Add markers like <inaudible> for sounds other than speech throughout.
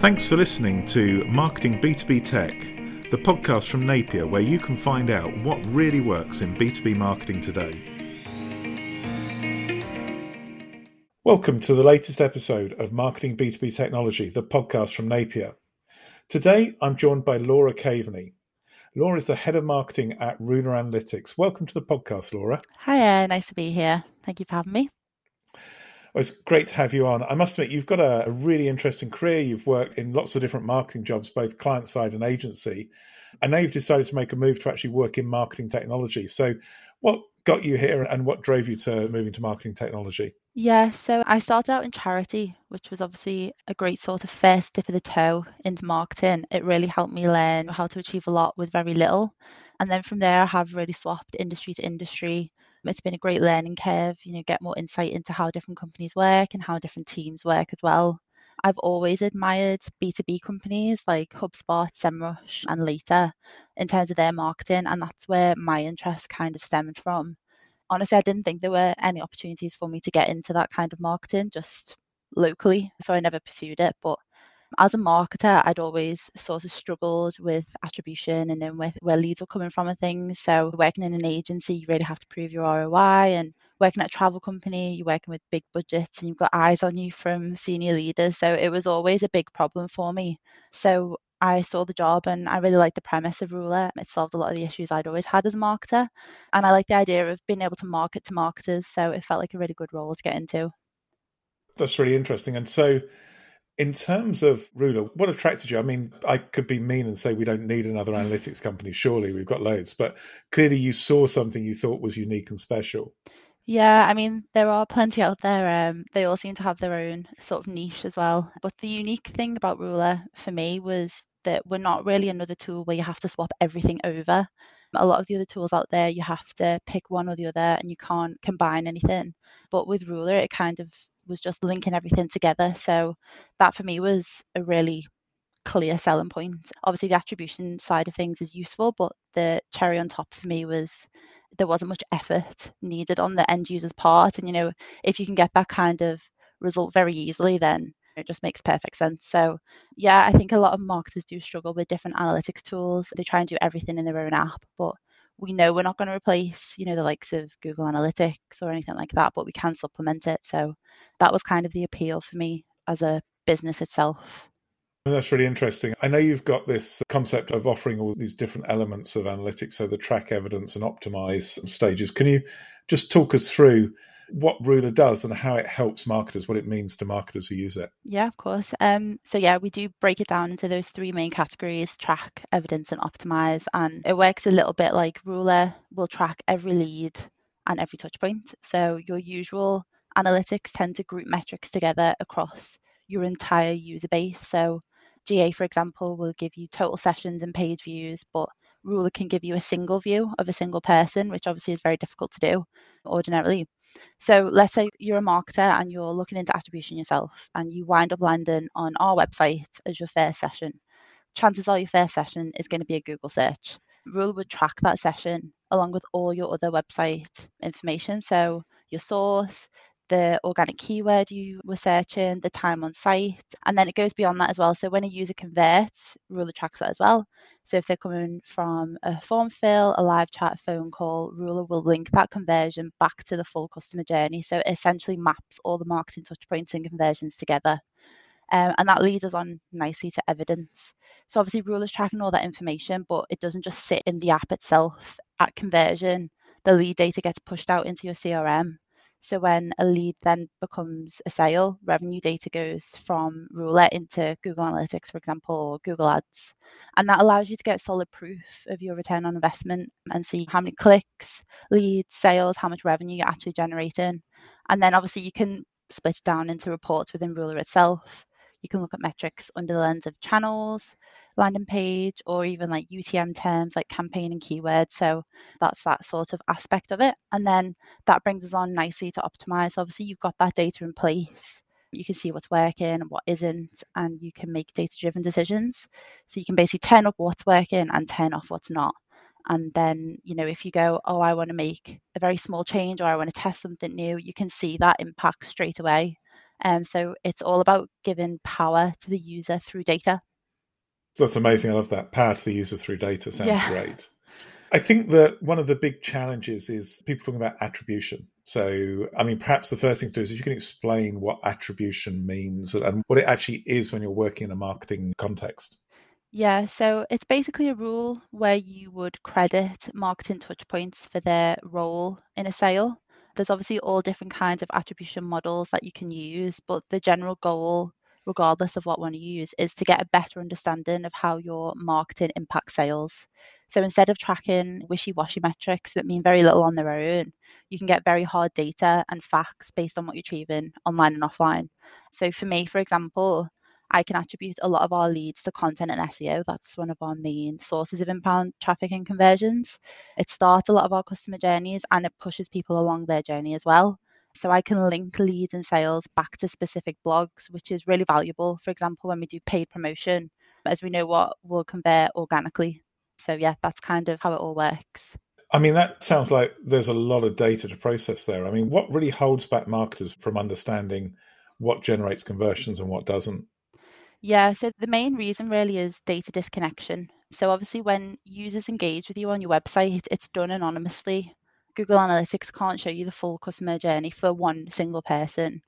Thanks for listening to Marketing B2B Tech, the podcast from Napier where you can find out what really works in B2B marketing today. Welcome to the latest episode of Marketing B2B Technology, the podcast from Napier. Today I'm joined by Laura Caveney. Laura is the head of marketing at Ruler Analytics. Welcome to the podcast, Laura. Hi, nice to be here. Thank you for having me. Well, it's great to have you on. I must admit, you've got a, a, really interesting career. You've worked in lots of different marketing jobs, both client side and agency. And now you've decided to make a move to actually work in marketing technology. So, what got you here and what drove you to move into marketing technology? Yeah, so I started out in charity, which was obviously a great sort of first dip of the toe into marketing. It really helped me learn how to achieve a lot with very little. And then from there, I have really swapped industry to industry it's been a great learning curve, you know, get more insight into how different companies work and how different teams work as well. I've always admired B2B companies like HubSpot, SEMrush, and Later in terms of their marketing, and that's where my interest kind of stemmed from. Honestly, I didn't think there were any opportunities for me to get into that kind of marketing just locally, so I never pursued it. But as a marketer, I'd always sort of struggled with attribution and then with where leads were coming from and things. So working in an agency, you really have to prove your ROI and working at a travel company, you're working with big budgets and you've got eyes on you from senior leaders. So it was always a big problem for me. So I saw the job and I really liked the premise of Ruler. It solved a lot of the issues I'd always had as a marketer. And I like the idea of being able to market to marketers. So it felt like a really good role to get into. That's really interesting. And so in terms of Ruler, what attracted you? I mean, I could be mean and say we don't need another analytics company. Surely we've got loads, but clearly you saw something you thought was unique and special. Yeah, I mean, there are plenty out there. Um, they all seem to have their own sort of niche as well. But the unique thing about Ruler for me was that we're not really another tool where you have to swap everything over. A lot of the other tools out there, you have to pick one or the other and you can't combine anything. But with Ruler, it kind of was just linking everything together. So that for me was a really clear selling point. Obviously, the attribution side of things is useful, but the cherry on top for me was there wasn't much effort needed on the end user's part. And, you know, if you can get that kind of result very easily, then it just makes perfect sense. So, yeah, I think a lot of marketers do struggle with different analytics tools. They try and do everything in their own app, but we know we're not going to replace, you know, the likes of Google Analytics or anything like that, but we can supplement it. So that was kind of the appeal for me as a business itself. That's really interesting. I know you've got this concept of offering all these different elements of analytics, so the track evidence and optimize stages. Can you just talk us through what Ruler does and how it helps marketers, what it means to marketers who use it. Yeah, of course. Um, so yeah, we do break it down into those three main categories: track, evidence, and optimize. And it works a little bit like Ruler will track every lead and every touch point. So your usual analytics tend to group metrics together across your entire user base. So GA, for example, will give you total sessions and page views, but Ruler can give you a single view of a single person, which obviously is very difficult to do ordinarily. So let's say you're a marketer and you're looking into attribution yourself and you wind up landing on our website as your first session. Chances are your first session is going to be a Google search. Ruler would track that session along with all your other website information. So your source, the organic keyword you were searching, the time on site, and then it goes beyond that as well. So when a user converts, Ruler tracks that as well. So if they're coming from a form fill, a live chat, phone call, Ruler will link that conversion back to the full customer journey. So it essentially maps all the marketing touch points and conversions together. Um, and that leads us on nicely to evidence. So obviously Ruler's tracking all that information, but it doesn't just sit in the app itself. At conversion, the lead data gets pushed out into your CRM so when a lead then becomes a sale, revenue data goes from Ruler into Google Analytics, for example, or Google Ads. And that allows you to get solid proof of your return on investment and see how many clicks, leads, sales, how much revenue you're actually generating. And then obviously you can split down into reports within Ruler itself. You can look at metrics under the lens of channels, landing page or even like UTM terms like campaign and keywords. So that's that sort of aspect of it. And then that brings us on nicely to optimize. Obviously, you've got that data in place. You can see what's working and what isn't, and you can make data driven decisions. So you can basically turn up what's working and turn off what's not. And then, you know, if you go, oh, I want to make a very small change or I want to test something new, you can see that impact straight away Um, so it's all about giving power to the user through data. That's amazing. I love that. Power to the user through data sounds yeah. great. I think that one of the big challenges is people talking about attribution. So, I mean, perhaps the first thing to do is if you can explain what attribution means and what it actually is when you're working in a marketing context. Yeah, so it's basically a rule where you would credit marketing touchpoints for their role in a sale. There's obviously all different kinds of attribution models that you can use, but the general goal, regardless of what one you use, is to get a better understanding of how your marketing impacts sales. So instead of tracking wishy washy metrics that mean very little on their own, you can get very hard data and facts based on what you're achieving online and offline. So for me, for example, I can attribute a lot of our leads to content and SEO. That's one of our main sources of inbound traffic and conversions. It starts a lot of our customer journeys and it pushes people along their journey as well. So I can link leads and sales back to specific blogs, which is really valuable. For example, when we do paid promotion, as we know what will convert organically. So yeah, that's kind of how it all works. I mean, that sounds like there's a lot of data to process there. I mean, what really holds back marketers from understanding what generates conversions and what doesn't? Yeah, so the main reason really is data disconnection. So obviously when users engage with you on your website, it's done anonymously. Google Analytics can't show you the full customer journey for one single person.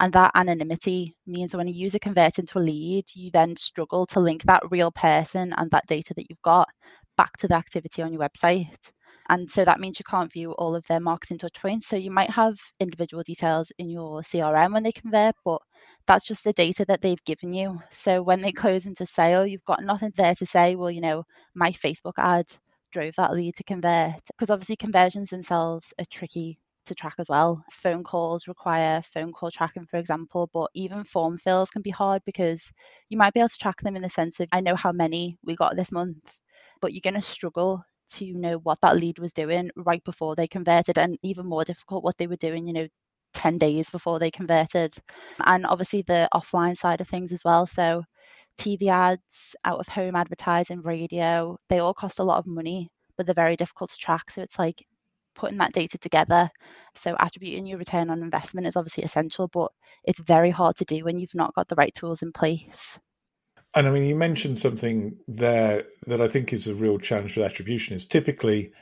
And that anonymity means when a user converts into a lead, you then struggle to link that real person and that data that you've got back to the activity on your website. And so that means you can't view all of their marketing touchpoints. So you might have individual details in your CRM when they convert, but that's just the data that they've given you. So when they close into sale, you've got nothing there to say, well, you know, my Facebook ad drove that lead to convert. Because obviously conversions themselves are tricky to track as well. Phone calls require phone call tracking, for example, but even form fills can be hard because you might be able to track them in the sense of I know how many we got this month, but you're going to struggle to know what that lead was doing right before they converted and even more difficult what they were doing you know 10 days before they converted and obviously the offline side of things as well so tv ads out of home advertising radio they all cost a lot of money but they're very difficult to track so it's like putting that data together so attributing your return on investment is obviously essential but it's very hard to do when you've not got the right tools in place and I mean, you mentioned something there that I think is a real challenge with attribution is typically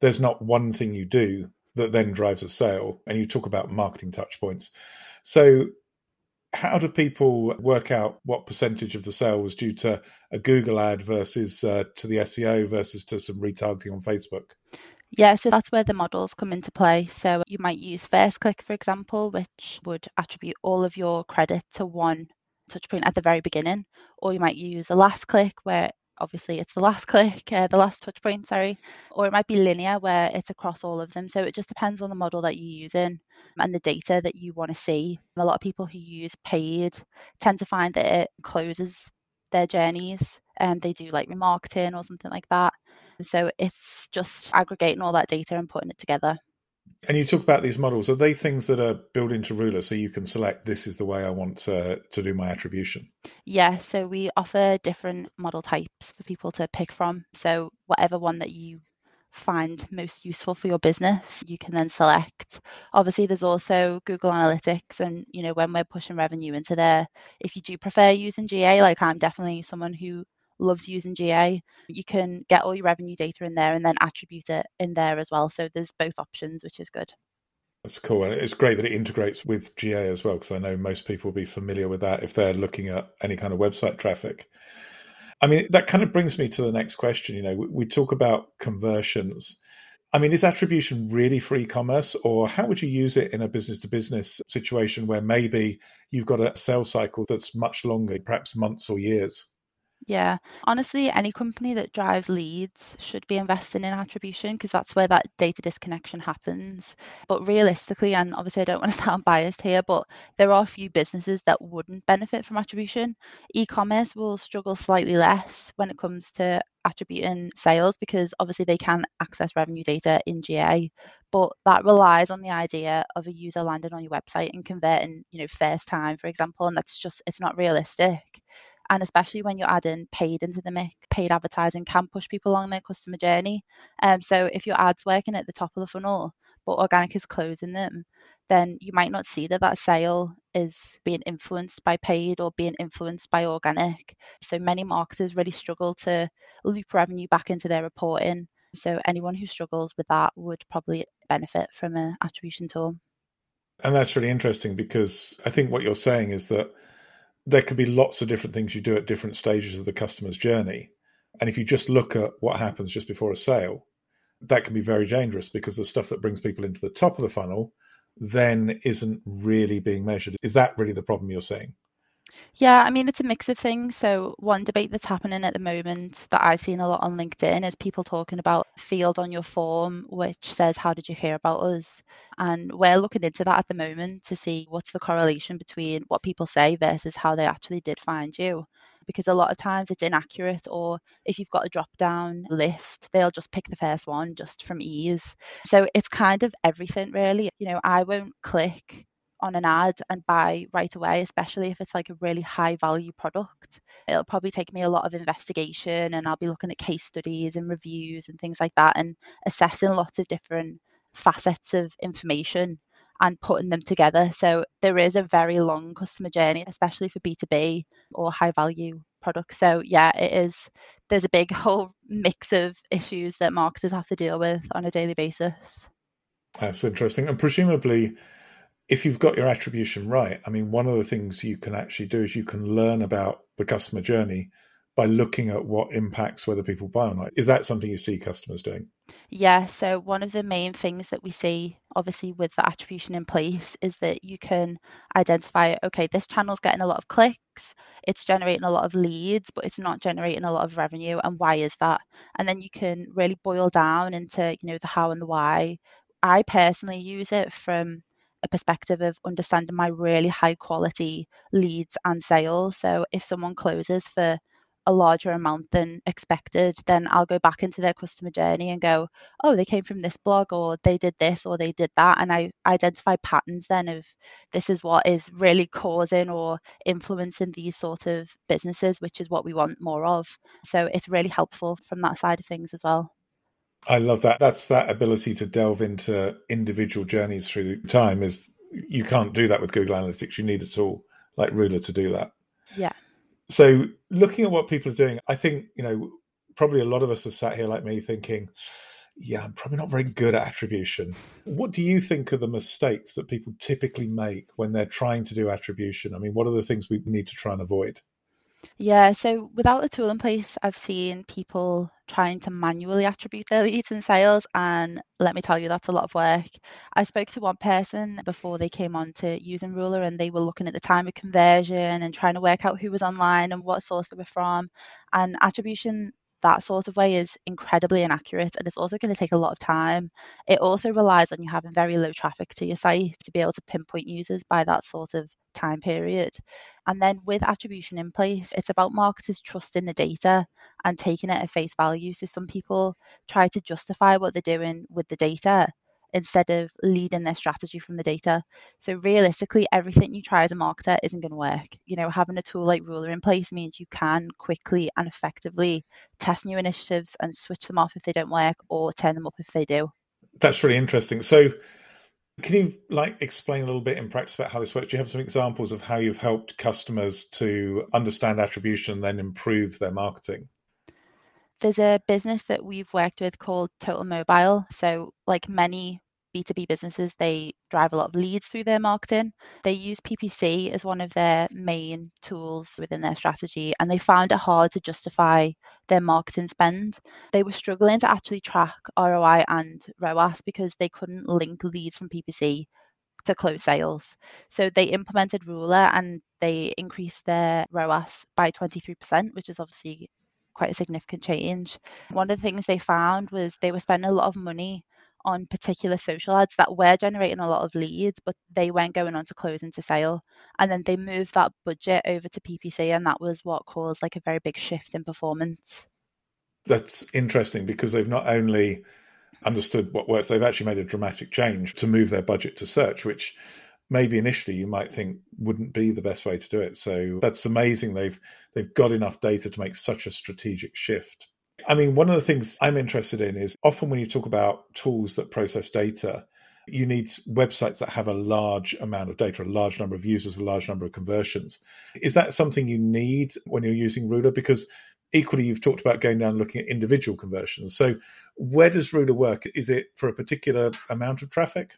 there's not one thing you do that then drives a sale. And you talk about marketing touch points. So how do people work out what percentage of the sale was due to a Google ad versus uh, to the SEO versus to some retargeting on Facebook? Yeah, so that's where the models come into play. So you might use First Click, for example, which would attribute all of your credit to one touch point at the very beginning, or you might use a last click where obviously it's the last <laughs> click, uh, the last touch point, sorry, or it might be linear where it's across all of them. So it just depends on the model that you're using and the data that you want to see. A lot of people who use paid tend to find that it closes their journeys and they do like remarketing or something like that. So it's just aggregating all that data and putting it together. And you talk about these models. Are they things that are built into Ruler so you can select this is the way I want to, to do my attribution? Yeah, so we offer different model types for people to pick from. So whatever one that you find most useful for your business, you can then select. Obviously, there's also Google Analytics, and you know when we're pushing revenue into there, if you do prefer using GA, like I'm definitely someone who loves using GA, you can get all your revenue data in there and then attribute it in there as well. So there's both options, which is good. That's cool. And it's great that it integrates with GA as well, because I know most people will be familiar with that if they're looking at any kind of website traffic. I mean, that kind of brings me to the next question. You know, we, we talk about conversions. I mean, is attribution really for e-commerce, or how would you use it in a business-to-business situation where maybe you've got a sales cycle that's much longer, perhaps months or years? Yeah, honestly, any company that drives leads should be investing in attribution because that's where that data disconnection happens. But realistically, and obviously, I don't want to <laughs> sound biased here, but there are a few businesses that wouldn't benefit from attribution. E commerce will struggle slightly less when it comes to attributing sales because obviously they can access revenue data in GA, but that relies on the idea of a user landing on your website and converting, you know, first time, for example, and that's just it's not realistic. And especially when you're adding paid into the mix, paid advertising can push people along their customer journey. Um, so if your ad's working at the top of the funnel, but organic is closing them, then you might not see that that sale is being influenced by paid or being influenced by organic. So many marketers really struggle to loop revenue back into their reporting. So anyone who struggles with that would probably benefit from an attribution tool. And that's really interesting because I think what you're saying is that there could be lots of different things you do at different stages of the customer's journey. And if you just look at what happens just before a sale, that can be very dangerous because the stuff that brings people into the top of the funnel then isn't really being measured. Is that really the problem you're seeing? Yeah, I mean, it's a mix of things. So, one debate that's happening at the moment that I've seen a lot on LinkedIn is people talking about field on your form, which says, How did you hear about us? And we're looking into that at the moment to see what's the correlation between what people say versus how they actually did find you because a lot of times it's inaccurate or if you've got a drop down list they'll just pick the first one just from ease so it's kind of everything really you know i won't click on an ad and buy right away, especially if it's like a really high value product. It'll probably take me a lot of investigation and I'll be looking at case studies and reviews and things like that and assessing lots of different facets of information and putting them together. So there is a very long customer journey, especially for B2B or high value products. So yeah, it is there's a big <laughs> whole mix of issues that marketers have to deal with on a daily basis. That's interesting. And presumably if you've got your attribution right, I mean, one of the things you can actually do is you can learn about the customer journey by looking at what impacts whether people buy or not. Is that something you see customers doing? Yeah, so one of the main things that we see, obviously, with the attribution in place is that you can identify okay, this channel's getting a lot of clicks, it's generating a lot of leads, but it's not generating a lot of revenue. And why is that? And then you can really boil down into, you know, the how and the why. I personally use it from a perspective of understanding my really high quality leads and sales. So if someone closes for a larger amount than expected, then I'll go back into their customer journey and go, oh, they came from this blog or they did this or they did that. And I identify patterns then of this is what is really causing or influencing these sort of businesses, which is what we want more of. So it's really helpful from that side of things as well. I love that. That's that ability to delve into individual journeys through time is you can't do that with Google Analytics. You need a tool like Ruler to do that. Yeah. So looking at what people are doing, I think, you know, probably a lot of us are sat here like me thinking, yeah, I'm probably not very good at attribution. What do you think are the mistakes that people typically make when they're trying to do attribution? I mean, what are the things we need to try and avoid? Yeah, so without a tool in place, I've seen people trying to manually attribute their leads and sales, and let me tell you, that's a lot of work. I spoke to one person before they came on to using Ruler, and they were looking at the time of conversion and trying to work out who was online and what source they were from. And attribution that sort of way is incredibly inaccurate and it's also going to take a lot of time. It also relies on you having very low traffic to your site to be able to pinpoint users by that sort of time period. And then with attribution in place, it's about marketers trusting the data and taking it at face value. So some people try to justify what they're doing with the data instead of leading their strategy from the data. So realistically, everything you try as a marketer isn't going to work. You know, having a tool like Ruler in place means you can quickly and effectively test new initiatives and switch them off if they don't work or turn them up if they do. That's really interesting. So can you like explain a little bit in practice about how this works? Do you have some examples of how you've helped customers to understand attribution and then improve their marketing? There's a business that we've worked with called Total Mobile. So, like many B2B businesses, they drive a lot of leads through their marketing. They use PPC as one of their main tools within their strategy, and they found it hard to justify their marketing spend. They were struggling to actually track ROI and ROAS because they couldn't link leads from PPC to close sales. So they implemented Ruler and they increased their ROAS by 23%, which is obviously quite a significant change. One of the things they found was they were spending a lot of money on particular social ads that were generating a lot of leads, but they weren't going on to close into sale. And then they moved that budget over to PPC, and that was what caused like a very big shift in performance. That's interesting because they've not only understood what works, they've actually made a dramatic change to move their budget to search, which maybe initially you might think wouldn't be the best way to do it. So that's amazing. They've they've got enough data to make such a strategic shift. I mean, one of the things I'm interested in is often when you talk about tools that process data, you need websites that have a large amount of data, a large number of users, a large number of conversions. Is that something you need when you're using Ruler? Because equally, you've talked about going down and looking at individual conversions. So, where does Ruler work? Is it for a particular amount of traffic?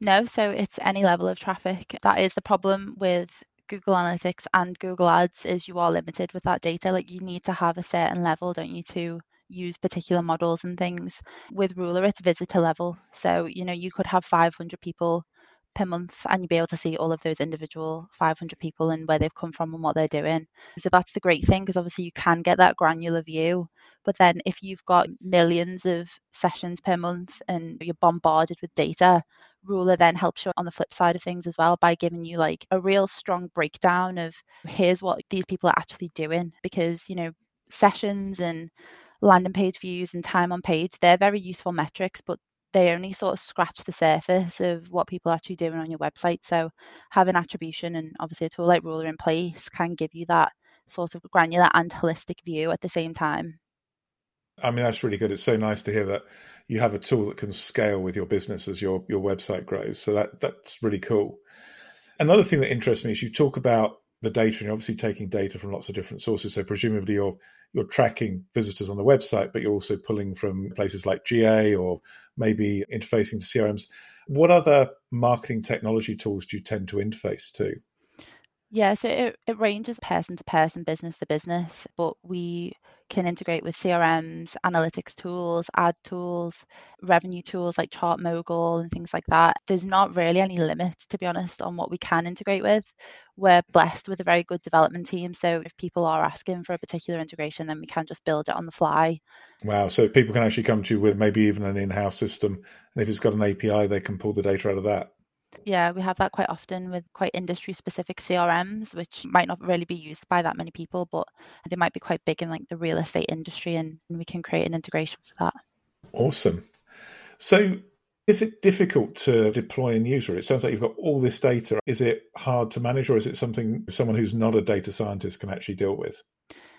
No, so it's any level of traffic. That is the problem with Google Analytics and Google Ads is you are limited with that data. Like you need to have a certain level, don't you, to use particular models and things. With Ruler, it's visitor level. So, you know, you could have 500 people per month and you'll be able to see all of those individual 500 people and where they've come from and what they're doing. So that's the great thing because obviously you can get that granular view. But then if you've got millions of sessions per month and you're bombarded with data, Ruler then helps you on the flip side of things as well by giving you like a real strong breakdown of here's what these people are actually doing because, you know, sessions and landing page views and time on page, they're very useful metrics, but they only sort of scratch the surface of what people are actually doing on your website. So having attribution and obviously a tool like Ruler in place can give you that sort of granular and holistic view at the same time. I mean, that's really good. It's so nice to hear that you have a tool that can scale with your business as your your website grows. So that that's really cool. Another thing that interests me is you talk about the data, and you're obviously taking data from lots of different sources. So presumably you're you're tracking visitors on the website, but you're also pulling from places like GA or maybe interfacing to CRMs. What other marketing technology tools do you tend to interface to? Yeah, so it, it ranges person to person, business to business, but we can integrate with CRMs, analytics tools, ad tools, revenue tools like Chart ChartMogul and things like that. There's not really any limit, to be honest, on what we can integrate with. We're blessed with a very good development team. So if people are asking for a particular integration, then we can just build it on the fly. Wow. So people can actually come to you with maybe even an in house system. And if it's got an API, they can pull the data out of that. Yeah, we have that quite often with quite industry specific CRMs, which might not really be used by that many people, but they might be quite big in like the real estate industry and, we can create an integration for that. Awesome. So is it difficult to deploy and use It sounds like you've got all this data. Is it hard to manage or is it something someone who's not a data scientist can actually deal with?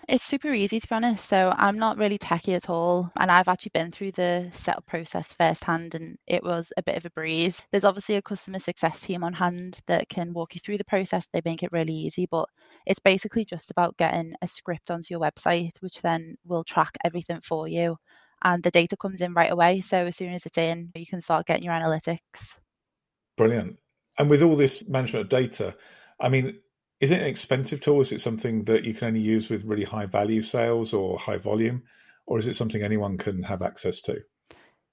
It's super easy to be honest. So I'm not really techy at all. And I've actually been through the setup process firsthand and it was a bit of a breeze. There's obviously a customer success team on hand that can walk you through the process. They make it really easy, but it's basically just about getting a script onto your website, which then will track everything for you. And the data comes in right away. So as soon as it's in, you can start getting your analytics. Brilliant. And with all this management of data, I mean, is it an expensive tool? Is it something that you can only use with really high value sales or high volume? Or is it something anyone can have access to?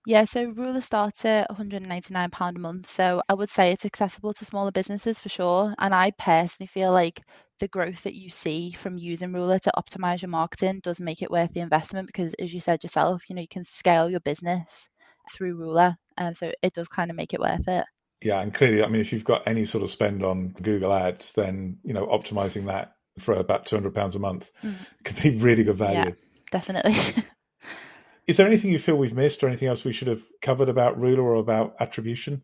Yeah, so Ruler starts at £199 a month. So I would say it's accessible to smaller businesses for sure. And I personally feel like the growth that you see from using Ruler to optimize your marketing does make it worth the investment because, as you said yourself, you know, you can scale your business through Ruler. And so it does kind of make it worth it yeah, and clearly, I mean, if you've got any sort of spend on Google Ads, then you know optimizing that for about two hundred pounds a month mm. can be really good value. Yeah, definitely. Is there anything you feel we've missed, or anything else we should have covered about Ruler or about attribution?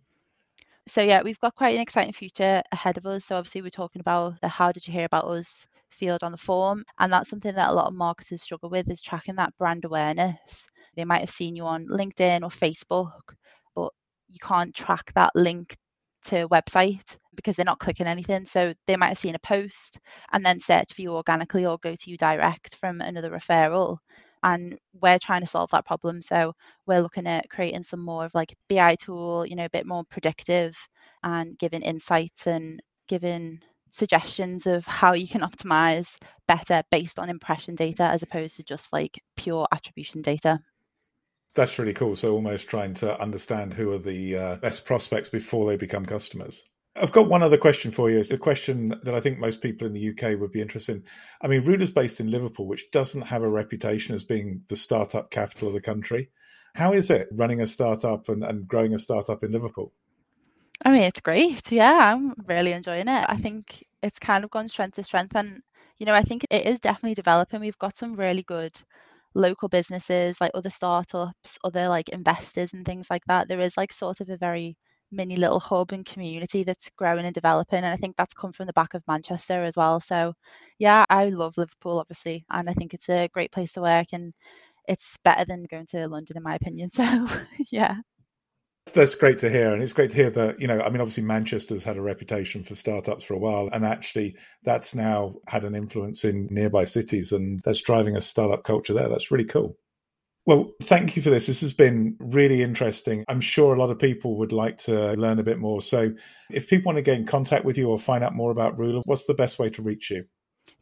So yeah, we've got quite an exciting future ahead of us. So obviously, we're talking about the how did you hear about us field on the form, and that's something that a lot of marketers struggle with is tracking that brand awareness. They might have seen you on LinkedIn or Facebook, you can't track that link to website because they're not clicking anything. So they might have seen a post and then search for you organically or go to you direct from another referral. And we're trying to solve that problem. So we're looking at creating some more of like BI tool, you know, a bit more predictive and giving insights and giving suggestions of how you can optimize better based on impression data as opposed to just like pure attribution data. That's really cool. So almost trying to understand who are the uh, best prospects before they become customers. I've got one other question for you. It's a question that I think most people in the UK would be interested in. I mean, Ruler's based in Liverpool, which doesn't have a reputation as being the startup capital of the country. How is it running a startup and, and growing a startup in Liverpool? I mean, it's great. Yeah, I'm really enjoying it. I think it's kind of gone strength to strength. And, you know, I think it is definitely developing. We've got some really good local businesses, like other startups, other like investors and things like that. There is like sort of a very mini little hub and community that's growing and developing. And I think that's come from the back of Manchester as well. So yeah, I love Liverpool obviously. And I think it's a great place to work and it's better than going to London in my opinion. <laughs> So yeah. That's great to hear. And it's great to hear that, you know, I mean, obviously Manchester's had a reputation for startups for a while. And actually, that's now had an influence in nearby cities and that's driving a startup culture there. That's really cool. Well, thank you for this. This has been really interesting. I'm sure a lot of people would like to learn a bit more. So, if people want to get in contact with you or find out more about Ruler, what's the best way to reach you?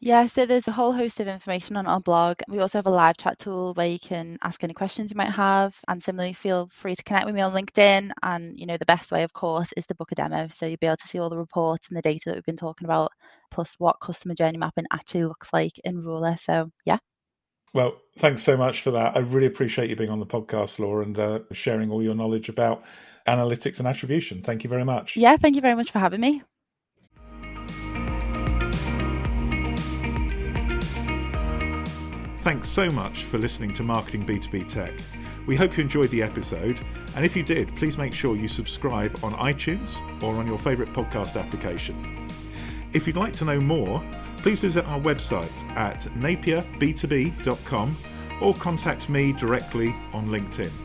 Yeah, so there's a whole host of information on our blog. We also have a live chat tool where you can ask any questions you might have. And similarly, feel free to connect with me on LinkedIn. And, you know, the best way, of course, is to book a demo. So you'll be able to see all the reports and the data that we've been talking about, plus what customer journey mapping actually looks like in Ruler. So, yeah. Well, thanks so much for that. I really appreciate you being on the podcast, Laura, and uh, sharing all your knowledge about analytics and attribution. Thank you very much. Yeah, thank you very much for having me. Thanks so much for listening to Marketing B2B Tech. We hope you enjoyed the episode, and if you did, please make sure you subscribe on iTunes or on your favourite podcast application. If you'd like to know more, please visit our website at napierb2b.com or contact me directly on LinkedIn.